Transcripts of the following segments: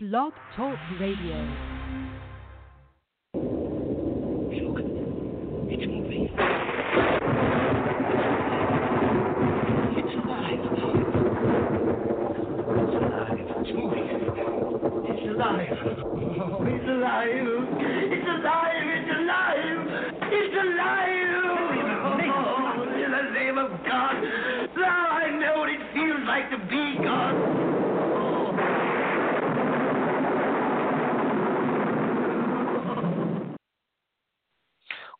Blog Talk Radio. Alive. Oh, it's alive.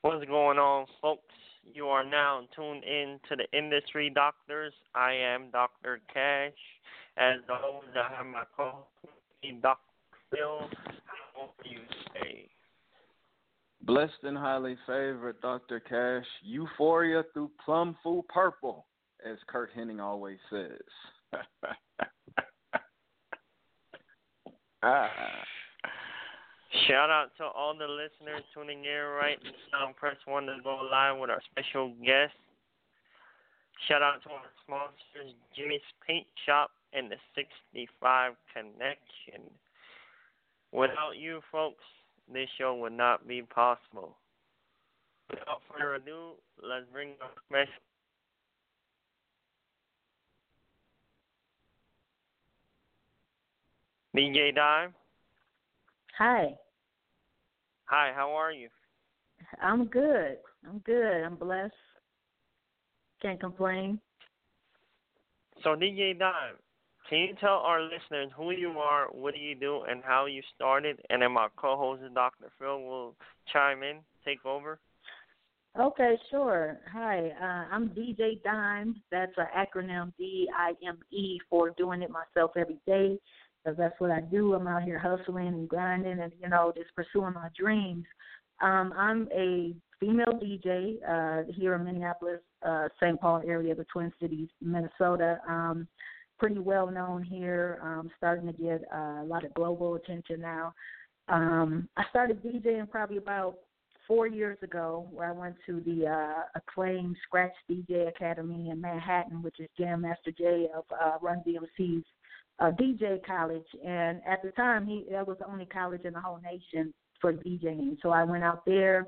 What's going on, folks? You are now tuned in to the Industry Doctors. I am Dr. Cash. As always, I have my co-host, Dr. Phil. How are you today? Blessed and highly favored, Dr. Cash. Euphoria through plum full purple, as Kurt Hennig always says. ah. Shout out to all the listeners tuning in right now. Press one to go live with our special guest. Shout out to our sponsors, Jimmy's Paint Shop and the 65 Connection. Without you folks, this show would not be possible. Without further ado, let's bring our special. DJ Dime. Hi, Hi, how are you? I'm good. I'm good. I'm blessed. Can't complain. So DJ Dime, can you tell our listeners who you are, what do you do, and how you started? And then my co-host Dr. Phil will chime in, take over. Okay, sure. Hi, uh, I'm DJ Dime. That's an acronym D I M E for doing it myself every day. Because that's what I do. I'm out here hustling and grinding and, you know, just pursuing my dreams. Um, I'm a female DJ uh, here in Minneapolis, uh, St. Paul area, the Twin Cities, Minnesota. Um, pretty well known here. Um, starting to get uh, a lot of global attention now. Um, I started DJing probably about four years ago, where I went to the uh, acclaimed Scratch DJ Academy in Manhattan, which is Jam Master Jay of uh, Run DMC's uh, DJ college. And at the time, he that was the only college in the whole nation for DJing. So I went out there,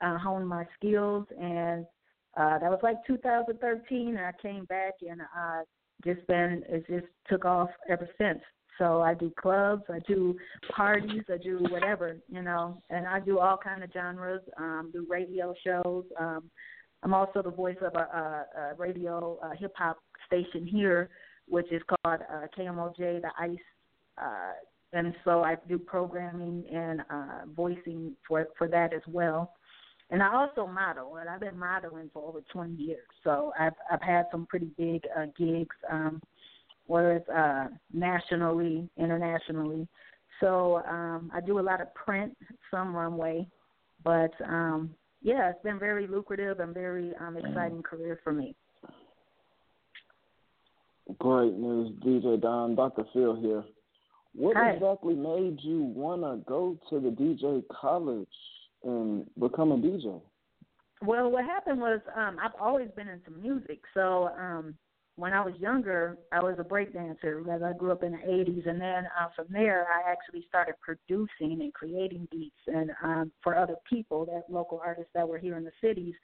uh, honed my skills, and uh, that was like 2013. And I came back and uh, just been it just took off ever since. So I do clubs, I do parties, I do whatever, you know, and I do all kind of genres. Um, do radio shows. Um, I'm also the voice of a, a, a radio uh, hip hop station here, which is called uh, KMOJ, the Ice. Uh, and so I do programming and uh, voicing for for that as well. And I also model, and I've been modeling for over 20 years. So I've I've had some pretty big uh, gigs. Um, whether it's uh, nationally, internationally. So um, I do a lot of print, some runway, but um, yeah, it's been very lucrative and very um, exciting career for me. Great news, DJ Don. Dr. Phil here. What Hi. exactly made you want to go to the DJ college and become a DJ? Well, what happened was um, I've always been into music. So um, when I was younger, I was a break dancer because I grew up in the 80s. And then uh, from there, I actually started producing and creating beats and um, for other people, that local artists that were here in the cities.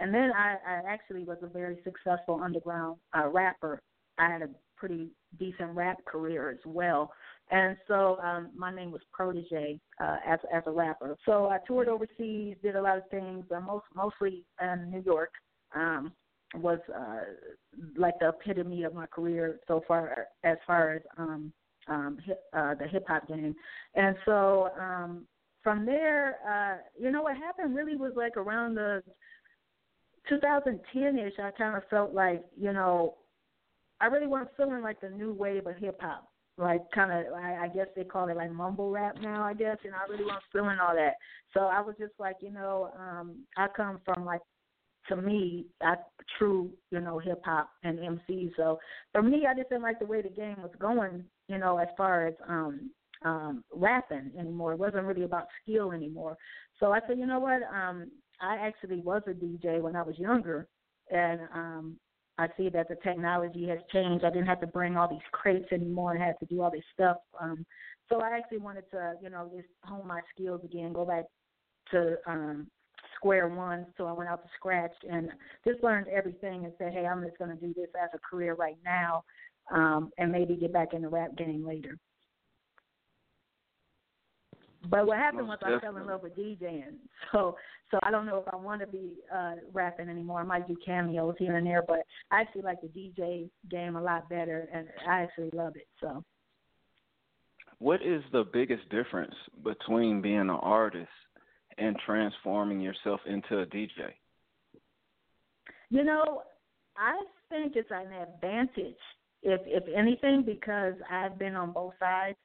And then I, I actually was a very successful underground uh, rapper. I had a pretty decent rap career as well. And so um, my name was Protege uh, as as a rapper. So I toured overseas, did a lot of things, uh, most mostly in New York. Um, was uh, like the epitome of my career so far, as far as um, um, hip, uh, the hip hop game. And so um, from there, uh, you know, what happened really was like around the 2010 ish. I kind of felt like, you know, I really wasn't feeling like the new wave of hip hop. Like kind of, I, I guess they call it like mumble rap now. I guess, and I really wasn't feeling all that. So I was just like, you know, um, I come from like to me, I true, you know, hip hop and MC. So for me, I just didn't like the way the game was going, you know, as far as um um rapping anymore. It wasn't really about skill anymore. So I said, you know what? Um I actually was a DJ when I was younger and um I see that the technology has changed. I didn't have to bring all these crates anymore and had to do all this stuff um So I actually wanted to, you know, just hone my skills again, go back to um square one. So I went out to scratch and just learned everything and said, hey, I'm just going to do this as a career right now, um, and maybe get back in the rap game later. But what happened Most was I fell in love with DJing. So so I don't know if I want to be uh rapping anymore. I might do cameos here and there, but I actually like the DJ game a lot better and I actually love it. So What is the biggest difference between being an artist and transforming yourself into a DJ? You know, I think it's an advantage, if if anything, because I've been on both sides.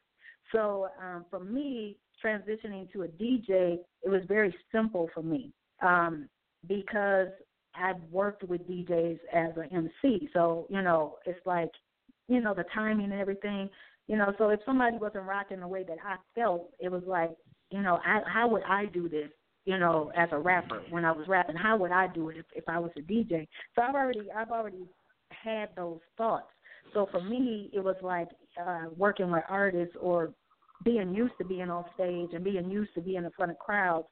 So um, for me, transitioning to a DJ, it was very simple for me um, because I've worked with DJs as an MC. So you know, it's like you know the timing and everything. You know, so if somebody wasn't rocking the way that I felt, it was like, you know, I, how would I do this? you know, as a rapper when I was rapping. How would I do it if, if I was a DJ? So I've already I've already had those thoughts. So for me, it was like uh, working with artists or being used to being on stage and being used to being in front of crowds.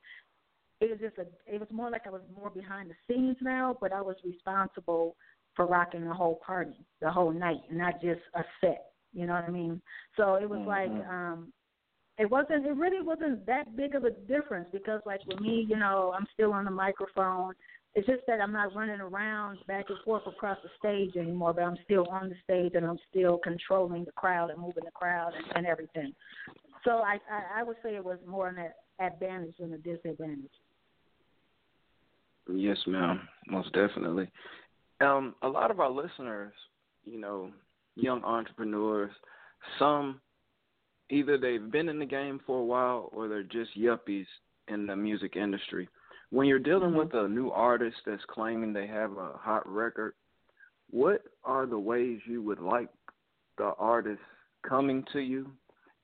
It was just a. It was more like I was more behind the scenes now, but I was responsible for rocking the whole party, the whole night, not just a set. You know what I mean? So it was mm-hmm. like um it wasn't it really wasn't that big of a difference because like with me, you know, I'm still on the microphone. It's just that I'm not running around back and forth across the stage anymore, but I'm still on the stage and I'm still controlling the crowd and moving the crowd and, and everything. So I, I I would say it was more an advantage than a disadvantage. Yes, ma'am, most definitely. Um, a lot of our listeners, you know, young entrepreneurs, some either they've been in the game for a while or they're just yuppies in the music industry. When you're dealing mm-hmm. with a new artist that's claiming they have a hot record, what are the ways you would like the artist coming to you?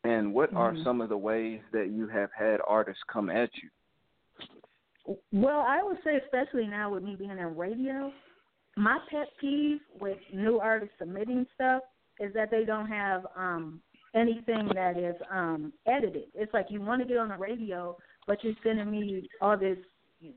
And what mm-hmm. are some of the ways that you have had artists come at you? Well, I would say, especially now with me being in radio, my pet peeve with new artists submitting stuff is that they don't have um anything that is um edited. It's like you want to get on the radio, but you're sending me all this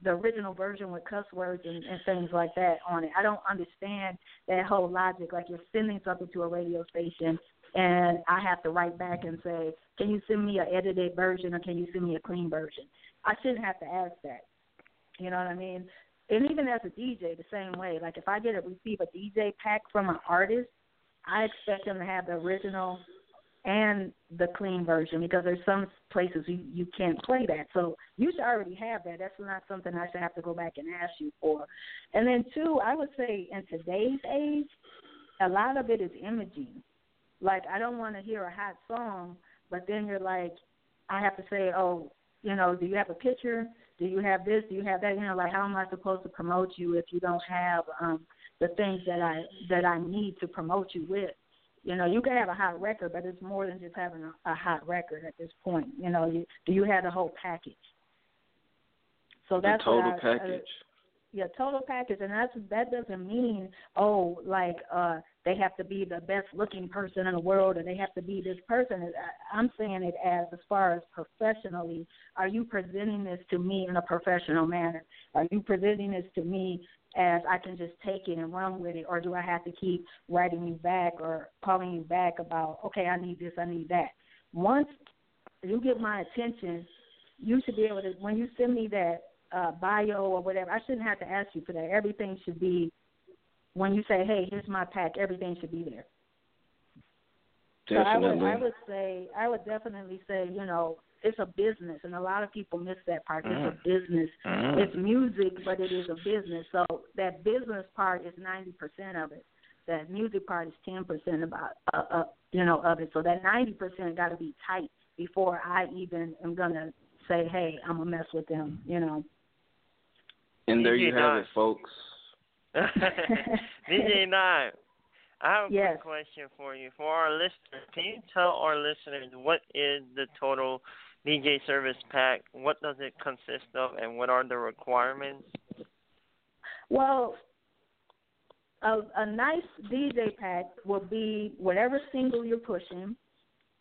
the original version with cuss words and, and things like that on it. I don't understand that whole logic. Like you're sending something to a radio station and I have to write back and say, Can you send me an edited version or can you send me a clean version? I shouldn't have to ask that. You know what I mean? And even as a DJ, the same way. Like if I get a receive a DJ pack from an artist, I expect them to have the original and the clean version because there's some places you you can't play that. So you should already have that. That's not something I should have to go back and ask you for. And then two, I would say in today's age, a lot of it is imaging. Like I don't want to hear a hot song, but then you're like, I have to say, oh, you know, do you have a picture? Do you have this? Do you have that? You know, like how am I supposed to promote you if you don't have um the things that I that I need to promote you with? You know, you can have a hot record, but it's more than just having a, a hot record at this point. You know, you, do you have the whole package? So that's the total I, package. Uh, yeah, total package, and that's that doesn't mean oh like uh they have to be the best looking person in the world or they have to be this person. I'm saying it as as far as professionally, are you presenting this to me in a professional manner? Are you presenting this to me as I can just take it and run with it, or do I have to keep writing you back or calling you back about, okay, I need this, I need that? Once you get my attention, you should be able to, when you send me that uh, bio or whatever, I shouldn't have to ask you for that. Everything should be, when you say, hey, here's my pack, everything should be there. Definitely. So I would, I would say, I would definitely say, you know, it's a business, and a lot of people miss that part. Mm. It's a mm-hmm. business. Mm. It's music, but it is a business. So that business part is ninety percent of it. That music part is ten percent about uh, uh, you know of it. So that ninety percent got to be tight before I even am gonna say, hey, I'm gonna mess with them. You know. And there you have it, folks. DJ Nine. I have a yes. quick question for you. For our listeners, can you tell our listeners what is the total DJ service pack? What does it consist of, and what are the requirements? Well, a, a nice DJ pack will be whatever single you're pushing,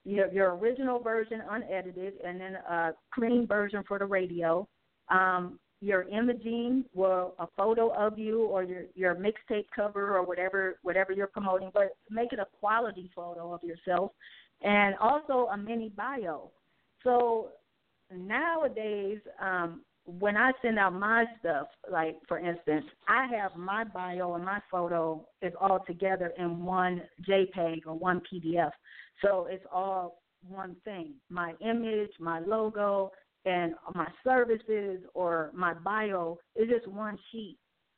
your your original version unedited, and then a clean version for the radio. Um, your imaging, well, a photo of you or your your mixtape cover or whatever whatever you're promoting, but make it a quality photo of yourself, and also a mini bio. So nowadays, um, when I send out my stuff, like for instance, I have my bio and my photo is all together in one JPEG or one PDF. So it's all one thing. My image, my logo, and my services or my bio is just one sheet.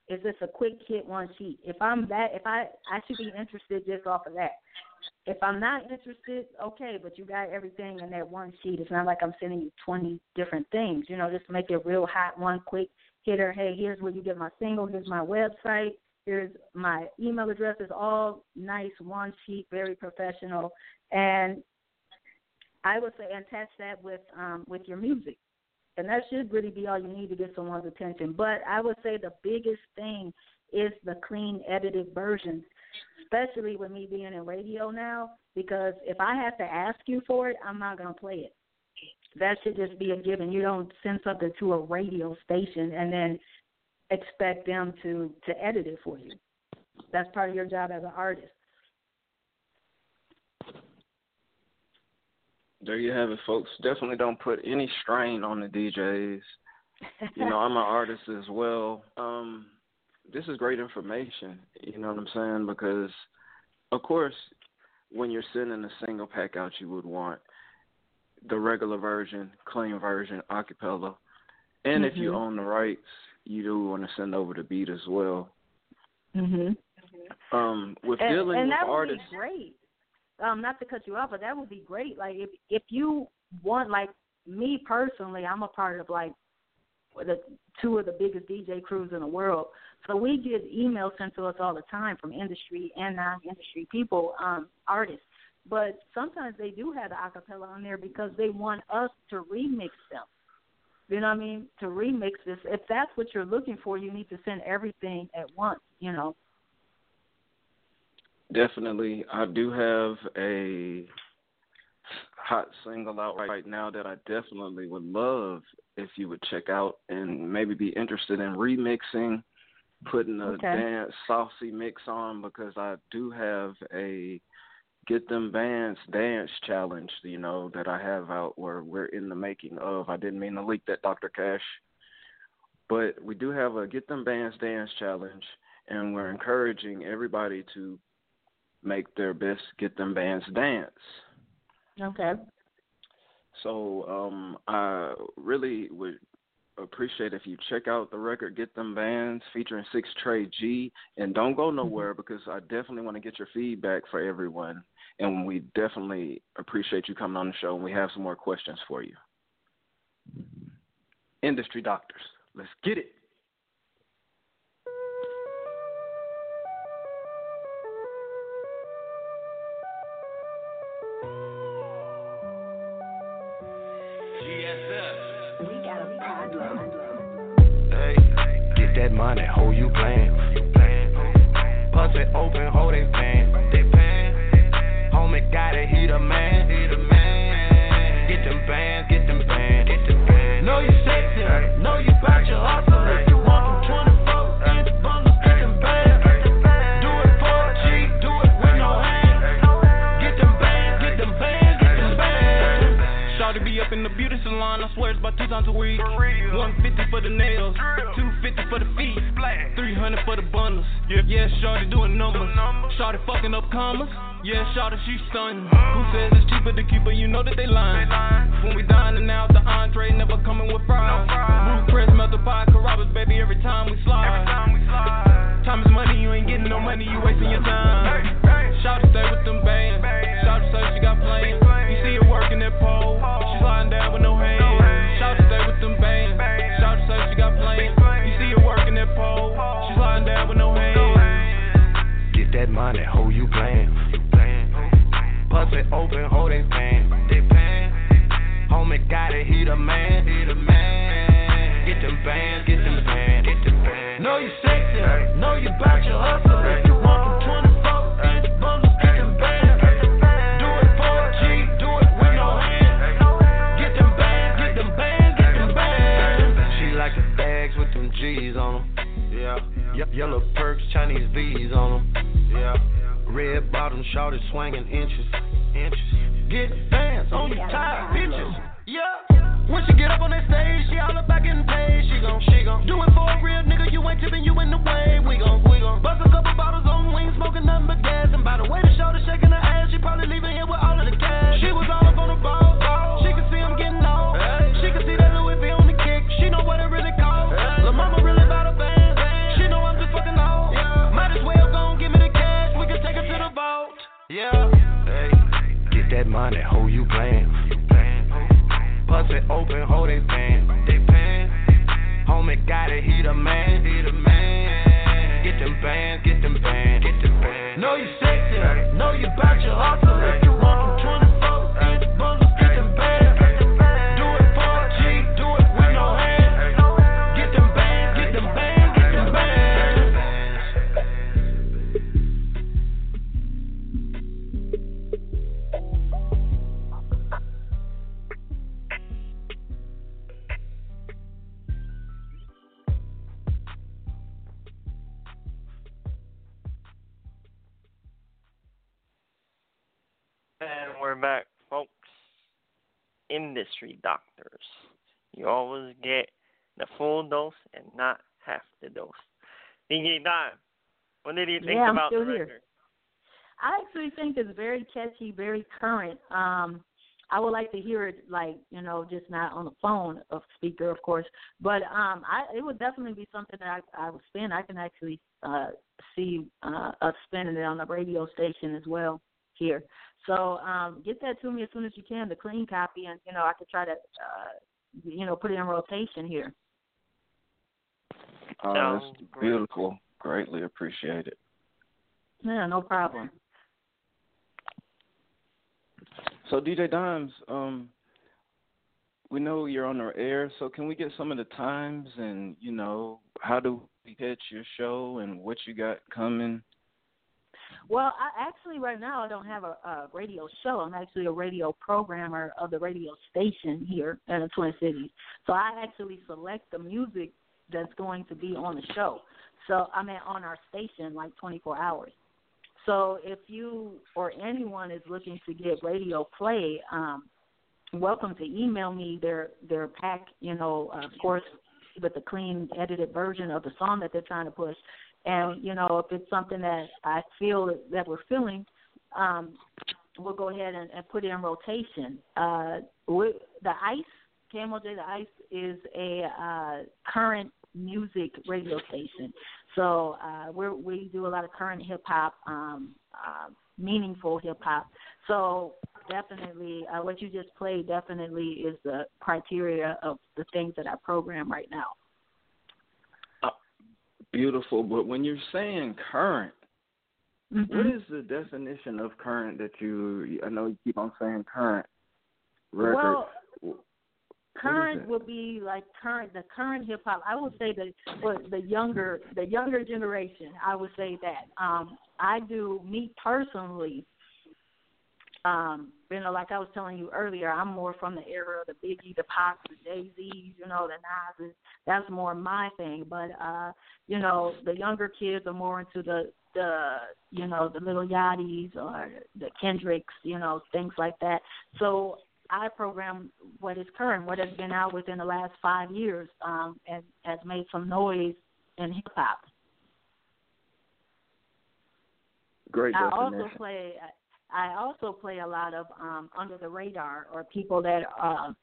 It's just a quick hit one sheet. If I'm that, if I I should be interested just off of that. If I'm not interested, okay, but you got everything in that one sheet. It's not like I'm sending you 20 different things. You know, just make it real hot, one quick hitter. Hey, here's where you get my single. Here's my website. Here's my email address. It's all nice, one sheet, very professional. And I would say attach that with um, with your music, and that should really be all you need to get someone's attention. But I would say the biggest thing is the clean edited versions especially with me being in radio now, because if I have to ask you for it, I'm not to play it. That should just be a given. You don't send something to a radio station and then expect them to to edit it for you. That's part of your job as an artist. There you have it, folks. Definitely don't put any strain on the DJs. you know, I'm an artist as well. Um, this is great information. You know what I'm saying? Because, of course, when you're sending a single pack out, you would want the regular version, clean version, acapella, and mm-hmm. if you mm-hmm. own the rights, you do want to send over the beat as well. Mhm. Um, with and, dealing and with that artists, would be great. Um, not to cut you off, but that would be great. Like if if you want, like me personally, I'm a part of like the two of the biggest DJ crews in the world. So we get emails sent to us all the time from industry and non-industry people, um, artists. But sometimes they do have the acapella on there because they want us to remix them. You know what I mean? To remix this. If that's what you're looking for, you need to send everything at once. You know. Definitely, I do have a hot single out right now that I definitely would love if you would check out and maybe be interested in remixing, putting a okay. dance saucy mix on because I do have a get them bands dance challenge, you know, that I have out where we're in the making of. I didn't mean to leak that Dr. Cash. But we do have a get them bands dance challenge and we're encouraging everybody to make their best get them bands dance. Okay. So um, I really would appreciate if you check out the record Get Them Bands featuring Six Trey G and don't go nowhere because I definitely want to get your feedback for everyone and we definitely appreciate you coming on the show and we have some more questions for you. Industry doctors, let's get it. That money, who you playing? Pussy open, hold they paying. Homie got it, he the man. Get them bands, get them bands. Get them bands. Know you sexy, know you bout your hustle. If you want them 24 inch bundles, get them bands. Shawty be up in the beauty salon, I swear it's about two times a week. 150 for the nails, 250 for the feet, 300 for the bundles. Yeah, yeah, shorty doing numbers. Shorty fucking up commas. Yeah, shorty, she stunning. Uh-huh. Who says it's cheaper to keep her? You know that they lying. When we dining out, the entree never coming with fries. Roof press, melt the pie, Carrabba's, baby, every time we slide. Time is money, you ain't getting no money, you wasting your time. money, hoe you playing? Pussy open, hoe they. They paying. Homie got it, he the man. He the man. Get them bands, get them bands, get them bands. Know you sexy, know you bout your hustle. If you want the 20. G's on them. Yeah. Yellow perks, Chinese V's on them. Red bottom, shorty swinging inches. Inches. Get fans on your tired bitches. Yeah. When she get up on that stage, she all about getting paid. She gon' she gon' do it for a real nigga. You ain't tipping, you in the way. We gon' we gon' bust a couple bottles on wings, smoking nothing but gas. And by the way, the shorty shaking her ass, she probably leaving here with all of the cash. She was all up on the ball. Money, hoe you playing. It open, hold it fan. They pan. Homie got it, he the man. He the man. Get them bands, get them bands, get them bands. Know you sexy, know you bout your hustle. Industry doctors. You always get the full dose and not half the dose. DJ Dime, what did you think Yeah, about the still here. record? I actually think it's very catchy, very current. Um, I would like to hear it, like you know, just not on the phone, of speaker, of course. But um, I it would definitely be something that I, I would spin. I can actually uh, see uh, us spinning it on the radio station as well here. So um, get that to me as soon as you can, the clean copy, and you know I could try to, uh, you know, put it in rotation here. Oh, Sounds that's beautiful. Greatly appreciated. Yeah, no problem. So DJ Dimes, um, we know you're on the air, so can we get some of the times and you know how do we catch your show and what you got coming? Well, I actually right now I don't have a, a radio show. I'm actually a radio programmer of the radio station here in the Twin Cities. So I actually select the music that's going to be on the show. So I mean on our station like 24 hours. So if you or anyone is looking to get radio play, um, welcome to email me their their pack. You know, of course, with the clean edited version of the song that they're trying to push. And you know, if it's something that I feel that we're feeling, um, we'll go ahead and, and put it in rotation. Uh, we, the Ice, KMOJ, the Ice is a uh, current music radio station. So uh, we we do a lot of current hip hop, um, uh, meaningful hip hop. So definitely, uh, what you just played definitely is the criteria of the things that I program right now. Beautiful, but when you're saying current, Mhm. what is the definition of current that you? I know you keep on saying current record. Well, current will be like current the current hip hop. I would say that for the younger the younger generation, I would say that. Um I do me personally um, you know, like I was telling you earlier, I'm more from the era of the Biggie, the Pops, the Jay Z's, you know, the Nas's. That's more my thing. But uh, you know, the younger kids are more into the the you know the little Yachty's or the Kendricks, you know, things like that. So I program what is current, what has been out within the last five years, um, and has made some noise in hip hop. Great I definition. also play. I also play a lot of um, under the radar or people that uh,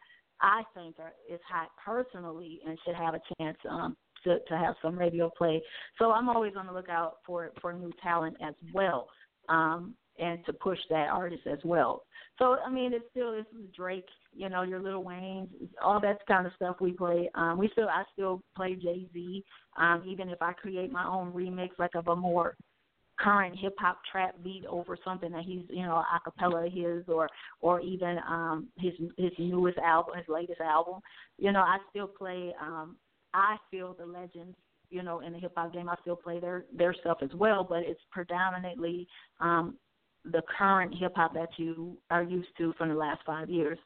I think are is hot personally and should have a chance um, to to have some radio play. So I'm always on the lookout for for new talent as well, um, and to push that artist as well. So I mean, it's still it's Drake, you know, your Little Wayne, all that kind of stuff we play. Um, we still I still play Jay Z, um, even if I create my own remix like of a more current hip hop trap beat over something that he's you know a cappella his or or even um his his newest album his latest album you know i still play um i feel the legends you know in the hip hop game i still play their their stuff as well but it's predominantly um the current hip hop that you are used to from the last five years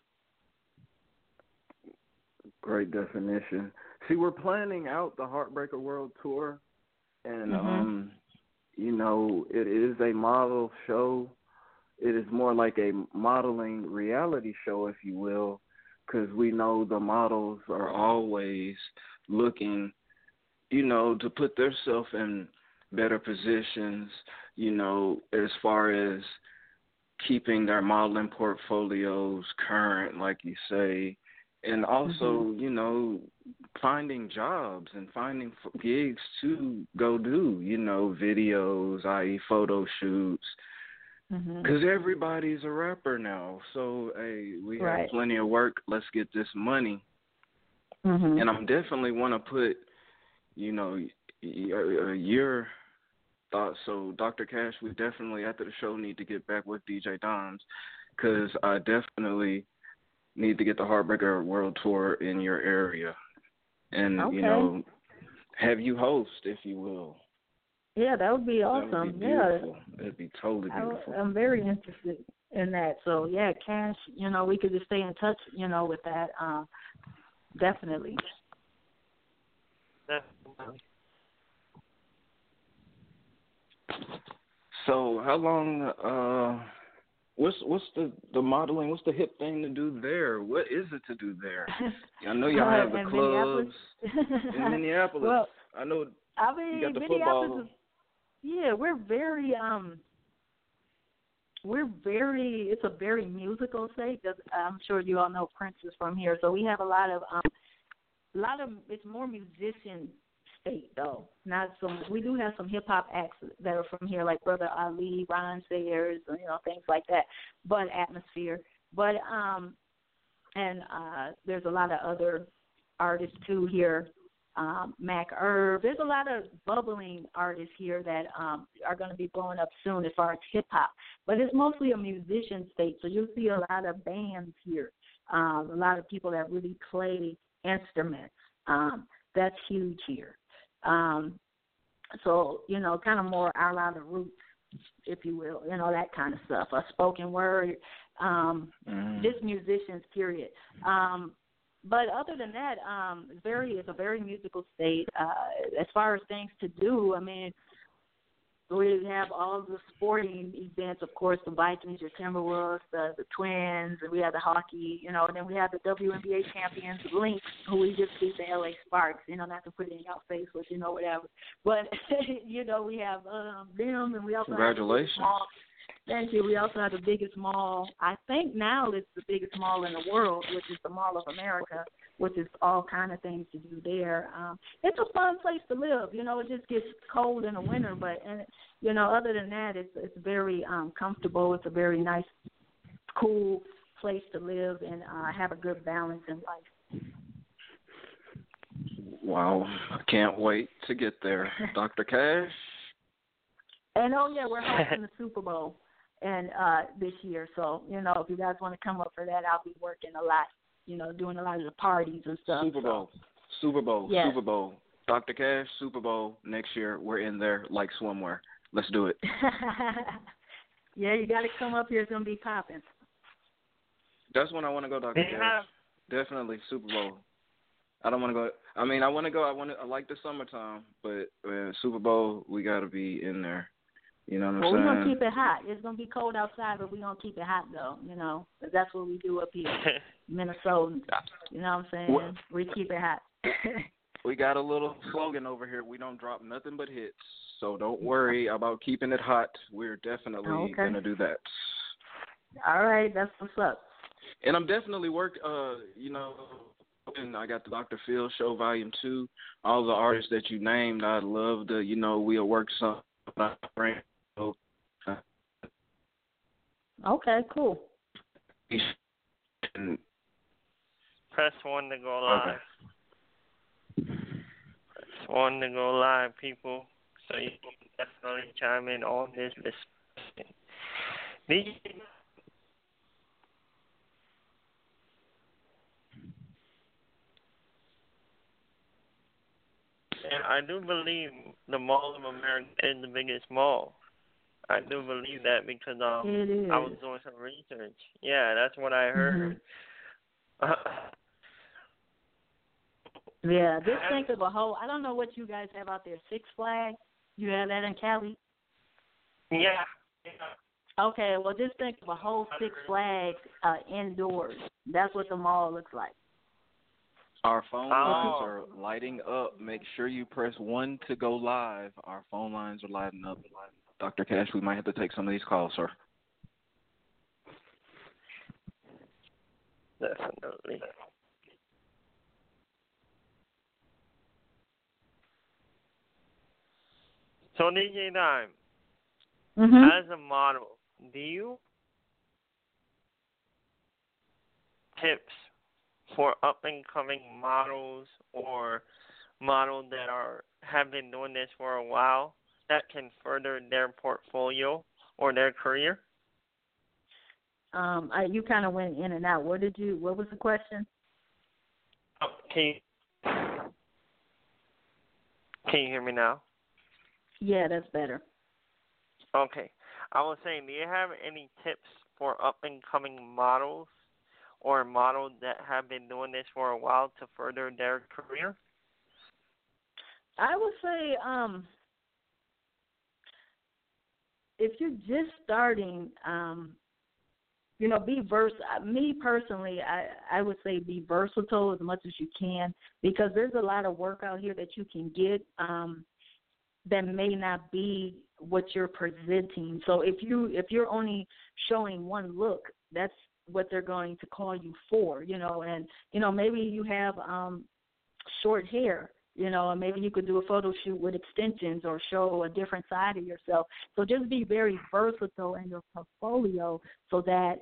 Great definition. See, we're planning out the Heartbreaker World Tour and Mhm. um, you know, it is a model show. It is more like a modeling reality show, if you will, because we know the models are always looking, you know, to put themselves in better positions, you know, as far as keeping their modeling portfolios current, like you say, and also, mm-hmm. you know, finding jobs and finding f- gigs to go do, you know, videos, i.e., photo shoots, mm-hmm. because everybody's a rapper now. So, hey, we Right. have plenty of work. Let's get this money. Mhm. And I'm definitely want to put, you know, y- y- uh, your thoughts. So, Dr. Cash, we definitely after the show need to get back with DJ Doms because I definitely need to get the Heartbreaker World Tour in your area, and Okay. you know, have you host, if you will. Yeah, that would be That awesome. would be yeah. beautiful. That'd be totally I, beautiful. I'm very interested in that. So yeah, cash. You know, we could just stay in touch. You know, with that. Um, definitely. Definitely. So, how long? uh What's what's the the modeling? What's the hip thing to do there? What is it to do there? I know y'all have the in clubs Minneapolis. in Minneapolis. well, I know I mean, you got the football. is yeah, we're very um we're very it's a very musical state 'cause I'm sure you all know Prince is from here, so we have a lot of um a lot of it's more musician state though. Not so we do have some hip hop acts that are from here like Brother Ali, Rhymesayers, you know, things like that. But atmosphere. But um and uh there's a lot of other artists too here um, Mac Irv. There's a lot of bubbling artists here that um, are going to be blowing up soon as far as hip hop. But it's mostly a musician state, so you'll see a lot of bands here. Um, a lot of people that really play instruments. Um, that's huge here. Um, so you know, kind of more out of the roots, if you will. You know that kind of stuff. A spoken word. Um, Mhm. just musicians period um but other than that um very it's a very musical state uh as far as things to do i mean we have all the sporting events of course the vikings your timberwolves the the twins and we have the hockey you know and then we have the WNBA champions lynx who we just beat the la sparks you know not to put it in your face but you know whatever but you know we have um them and we also have Congratulations. mall Thank you. We also have the biggest mall. I think now it's the biggest mall in the world, which is the Mall of America, which is all kind of things to do there. Um, it's a fun place to live. You know, it just gets cold in the winter, but and you know, other than that, it's it's very um, comfortable. It's a very nice, cool place to live and uh, have a good balance in life. Wow, I can't wait to get there, Dr. Cash. And oh yeah, we're hosting the Super Bowl and uh this year. So, you know, if you guys want to come up for that, I'll be working a lot, you know, doing a lot of the parties and stuff. Super so. Bowl, Super Bowl, Yes. Super Bowl. Dr. Cash, Super Bowl next year. We're in there like swimwear. Let's do it. yeah, you got to come up here. It's gonna be popping. That's when I want to go, Dr. Yeah. Cash. Definitely Super Bowl. I don't want to go. I mean, I want to go. I want to. I like the summertime, but uh, Super Bowl, we got to be in there. You know what I'm Well, we're gonna keep it hot. It's gonna be cold outside, but we're gonna keep it hot though. You know, 'cause that's what we do up here, Minnesota. You know what I'm saying? What- We keep it hot. We got a little slogan over here. We don't drop nothing but hits. So don't worry about keeping it hot. We're definitely Okay. gonna do that. All right, that's what's up. And I'm definitely work. Uh, you know, and I got the Dr. Phil Show Volume Two. All the artists that you named, I'd love to. You know, we'll work some. Okay, cool. Press one to go live. Press one to go live, people. So you can definitely chime in on this discussion. DJ And I do believe the Mall of America is the biggest mall. I do believe that because um I was doing some research. Yeah, that's what I heard. Yeah, just think of a whole. I don't know what you guys have out there. Six Flags. You have that in Cali? Yeah. yeah. Okay, well just think of a whole Six Flags uh, indoors. That's what the mall looks like. Our phone Oh. lines are lighting up. Make sure you press one to go live. Our phone lines are lighting up. Dr. Cash, we might have to take some of these calls, sir. Definitely. So DJ Dime, Mhm. as a model, do you tips for up and coming models or models that are have been doing this for a while that can further their portfolio or their career? Um, I, you kind of went in and out. What did you? What was the question? Oh, can you, can you hear me now? Yeah, that's better. Okay. I was saying, do you have any tips for up and coming models or models that have been doing this for a while to further their career? I would say, um, if you're just starting, um, you know, be vers. Me personally, I I would say be versatile as much as you can because there's a lot of work out here that you can get um, that may not be what you're presenting. So if you if you're only showing one look, that's what they're going to call you for. You know, and you know maybe you have um, short hair you know, and maybe you could do a photo shoot with extensions or show a different side of yourself. So just be very versatile in your portfolio so that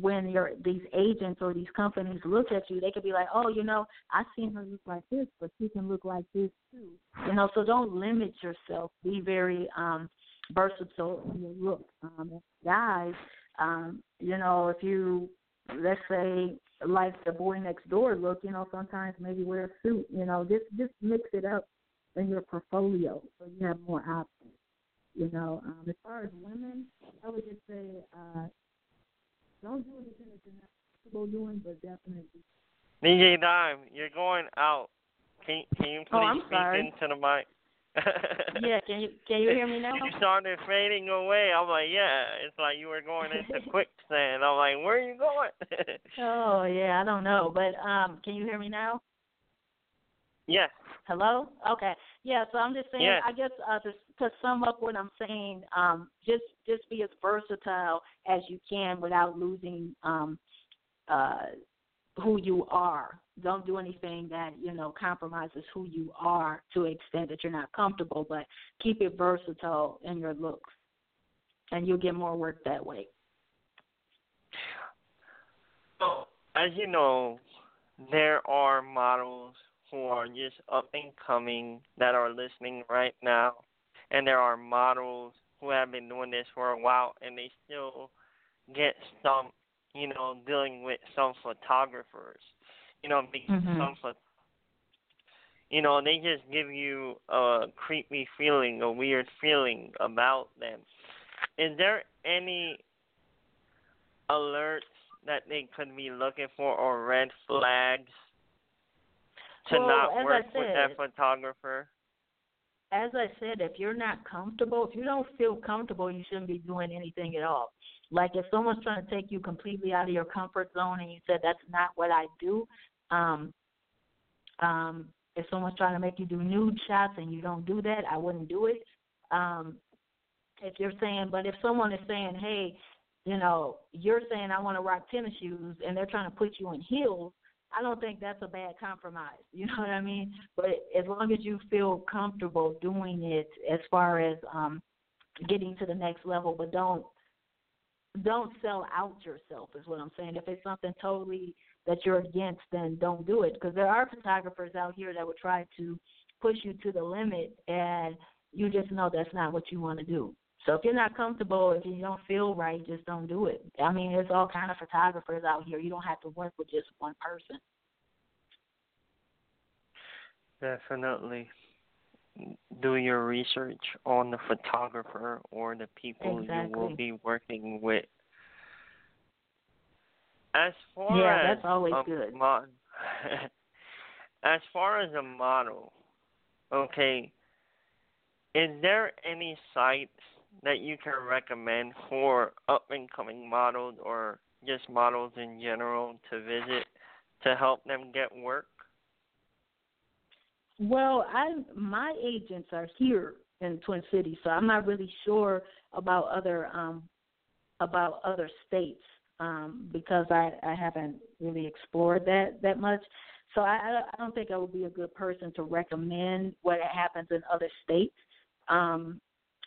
when your these agents or these companies look at you, they could be like, oh, you know, I've seen her look like this, but she can look like this too. You know, so don't limit yourself. Be very um versatile in your look. Um, guys, um, you know, if you let's say like the boy next door look, you know, sometimes maybe wear a suit, you know, just just mix it up in your portfolio so you have more options. You know, um, as far as women, I would just say uh, don't do anything that you're not comfortable doing, but definitely. DJ Dime, you're going out. Can can you please Oh, I'm speak sorry. into the mic? Yeah, can you can you hear me now? You started fading away. I'm like, yeah. It's like you were going into quicksand. I'm like, where are you going? Oh yeah, I don't know, but um, can you hear me now? yes. Hello? Okay. Yeah, so I'm just saying Yes. I guess uh to to sum up what I'm saying, um, just just be as versatile as you can without losing um uh who you are. Don't do anything that, you know, compromises who you are to an extent that you're not comfortable, but keep it versatile in your looks. And you'll get more work that way. So, as you know, there are models who are just up and coming that are listening right now, and there are models who have been doing this for a while and they still get some, you know, dealing with some photographers, you know, because Mhm. some you know, they just give you a creepy feeling, a weird feeling about them. Is there any alerts that they could be looking for or red flags to Well, not work with that photographer? as I said, if you're not comfortable, if you don't feel comfortable, you shouldn't be doing anything at all. Like if someone's trying to take you completely out of your comfort zone and you said that's not what I do, um um if someone's trying to make you do nude shots and you don't do that, I wouldn't do it. Um if you're saying but if someone is saying, Hey, you know, you're saying I want to rock tennis shoes and they're trying to put you in heels, I don't think that's a bad compromise. You know what I mean? But as long as you feel comfortable doing it as far as um getting to the next level, but don't don't sell out yourself is what I'm saying. If it's something totally that you're against, then don't do it because there are photographers out here that would try to push you to the limit and you just know that's not what you want to do. So if you're not comfortable, if you don't feel right, just don't do it. I mean, there's all kind of photographers out here. You don't have to work with just one person. Definitely do your research on the photographer or the people you will be working with. As far Yeah, as that's always good. mo- as far as a model, okay, is there any sites that you can recommend for up and coming models or just models in general to visit to help them get work? Well, I my agents are here in Twin Cities, so I'm not really sure about other um about other states um because I I haven't really explored that that much. So I I don't think I would be a good person to recommend what happens in other states. Um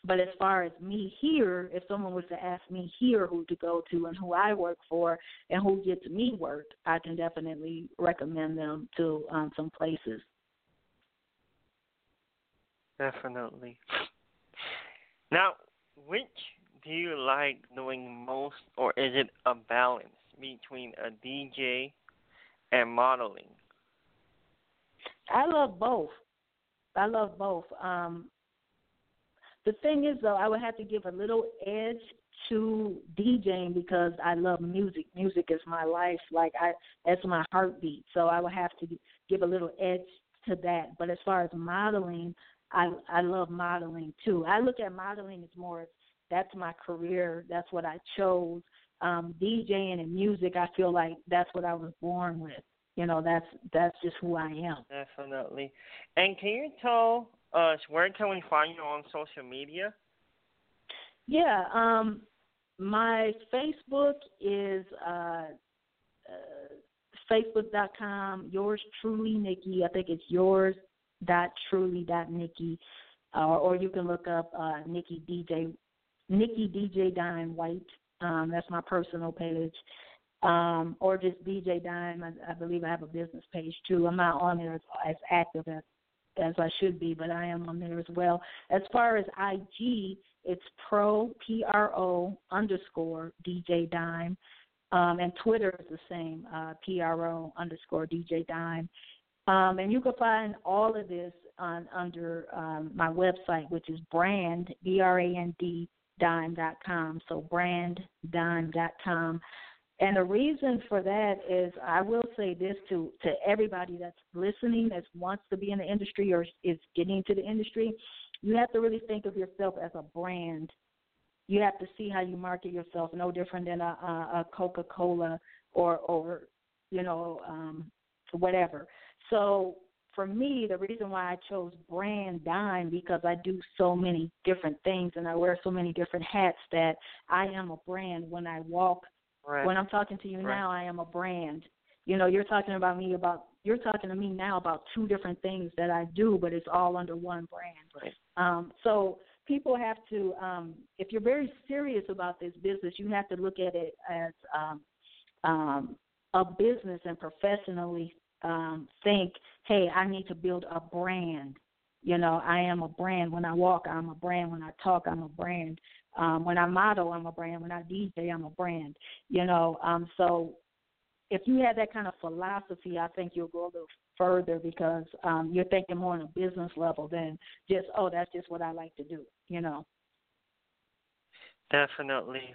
but as far as me here, if someone was to ask me here who to go to and who I work for and who gets me work, I can definitely recommend them to um, some places. Definitely. Now, which do you like doing most, or is it a balance between a DJ and modeling? I love both. I love both. Um, the thing is, though, I would have to give a little edge to DJing because I love music. Music is my life. Like I, that's my heartbeat. So I would have to give a little edge to that. But as far as modeling, I I love modeling too. I look at modeling as more that's my career. That's what I chose. Um, DJing and music, I feel like that's what I was born with. You know, that's that's just who I am. Definitely. And can you tell us where can we find you on social media? Yeah, um, my Facebook is uh, uh, facebook.com. Yours truly, Nikki. I think it's yours dot truly dot Nikki, uh, or you can look up uh, Nikki DJ Nikki DJ Dime White. Um, that's my personal page. Um, or just DJ Dime. I, I believe I have a business page too. I'm not on there as, as active as as I should be, but I am on there as well. As far as IG, it's pro P R O underscore DJ Dime, um, and Twitter is the same uh, P R O underscore DJ Dime. Um, and you can find all of this on under um, my website, which is brand b r a n d dime dot com. So brand dime dot com. And the reason for that is I will say this to to everybody that's listening that wants to be in the industry or is getting into the industry, you have to really think of yourself as a brand. You have to see how you market yourself, no different than a, a, Coca Cola or or you know um, whatever. So for me, the reason why I chose brand dime because I do so many different things and I wear so many different hats that I am a brand when I walk Right. when I'm talking to you right. now, I am a brand. You know, you're talking about me about you're talking to me now about two different things that I do, but it's all under one brand. Right. Um, so people have to, um, if you're very serious about this business, you have to look at it as um, um, a business and professionally um, think, hey, I need to build a brand. You know, I am a brand. When I walk, I'm a brand. When I talk, I'm a brand. Um, when I model, I'm a brand. When I DJ, I'm a brand. You know, um, so if you have that kind of philosophy, I think you'll go a little further because um, you're thinking more on a business level than just, oh, that's just what I like to do. You know. Definitely.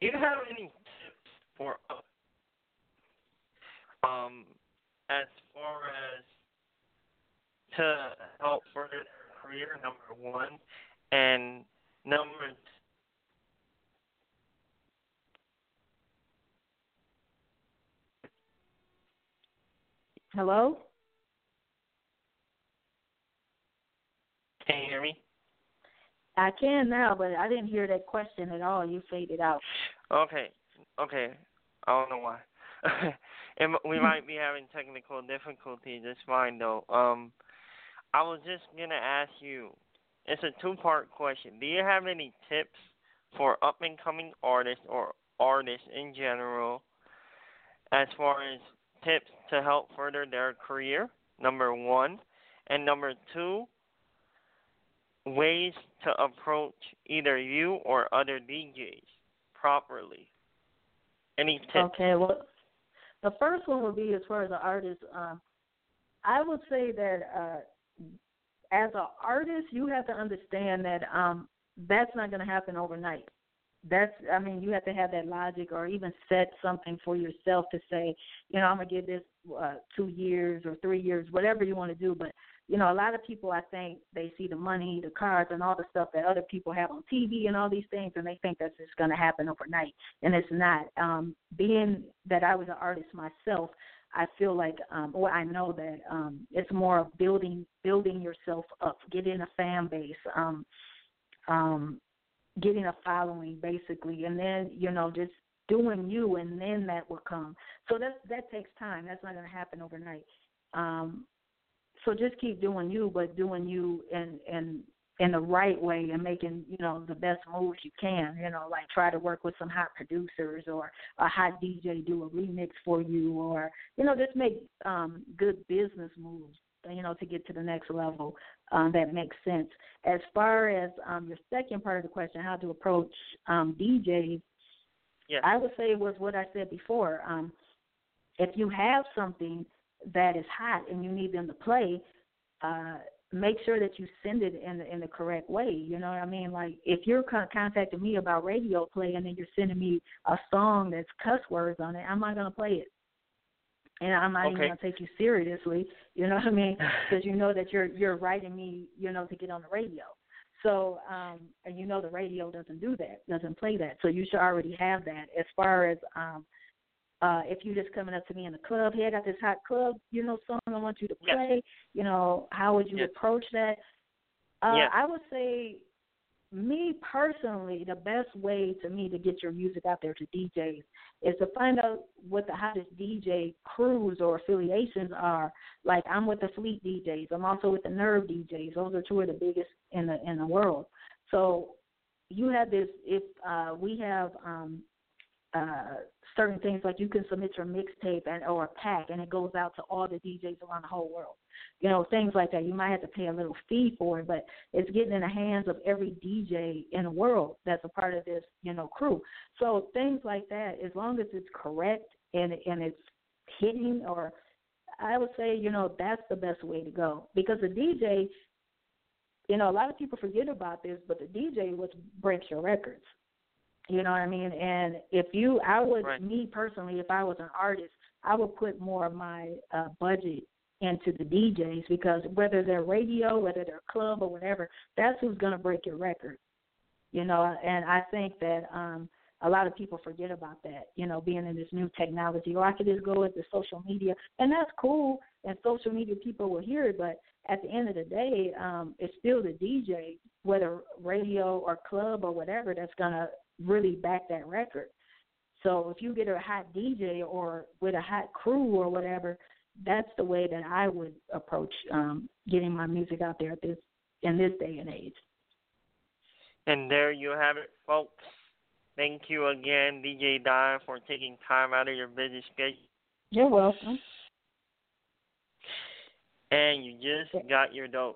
Do you have any tips for um as far as to help further their career? Number one, and number Hello. Can you hear me? I can now, but I didn't hear that question at all. You faded out. Okay. Okay. I don't know why. we might be having technical difficulties. It's fine though. Um, I was just gonna ask you. It's a two-part question. Do you have any tips for up-and-coming artists or artists in general, as far as tips to help further their career? Number one, and number two, ways to approach either you or other DJs properly. Any tips? Okay, well, the first one would be as far as an artist. Um, I would say that uh, as an artist, you have to understand that um, that's not going to happen overnight. That's, I mean, you have to have that logic, or even set something for yourself to say, you know, I'm gonna give this uh, two years or three years, whatever you want to do. But you know, a lot of people I think they see the money, the cars, and all the stuff that other people have on TV and all these things, and they think that's just going to happen overnight, and it's not. Um, being that I was an artist myself, I feel like, um, or I know that um, it's more of building building yourself up, getting a fan base, um, um, getting a following, basically, and then you know just doing you, and then that will come. So that that takes time. That's not going to happen overnight. Um, so just keep doing you, but doing you in in in the right way and making you know the best moves you can. You know, like try to work with some hot producers or a hot DJ do a remix for you, or you know just make um, good business moves. You know, to get to the next level um, that makes sense. As far as um, your second part of the question, how to approach um, DJs, yeah. I would say was what I said before. Um, if you have something that is hot and you need them to play, uh, make sure that you send it in the, in the correct way. You know what I mean? Like if you're con- contacting me about radio play and then you're sending me a song that's cuss words on it, I'm not gonna play it. And I'm not okay. even gonna take you seriously. You know what I mean? Because you know that you're you're writing me, you know, to get on the radio. So, um, and you know the radio doesn't do that, doesn't play that. So you should already have that. As far as um, uh, if you're just coming up to me in the club, hey, I got this hot club, you know, song I want you to play. Yes. You know, how would you yes. approach that? Uh, yes. I would say, me personally, the best way to me to get your music out there to DJs is to find out what the hottest DJ crews or affiliations are. Like I'm with the Fleet DJs. I'm also with the Nerve DJs. Those are two of the biggest in the in the world. So you have this. If uh, we have um, uh, certain things like you can submit your mixtape and or a pack and it goes out to all the DJs around the whole world. You know, things like that. You might have to pay a little fee for it, but it's getting in the hands of every DJ in the world that's a part of this, you know, crew. So things like that, as long as it's correct and and it's hitting or I would say, you know, that's the best way to go. Because the DJ you know, a lot of people forget about this, but the DJ what breaks your records. You know what I mean? And if you, I would, right. me personally, if I was an artist, I would put more of my uh, budget into the DJs because whether they're radio, whether they're club or whatever, that's who's going to break your record. You know, and I think that um a lot of people forget about that, you know, being in this new technology. Or I could just go with the social media, and that's cool, and social media people will hear it, but at the end of the day, um, it's still the DJ, whether radio or club or whatever, that's going to really back that record. So if you get a hot DJ or with a hot crew or whatever, that's the way that I would approach um, getting my music out there at this in this day and age. And there you have it, folks. Thank you again, DJ Dime, for taking time out of your busy schedule. You're welcome. And you just got your dose.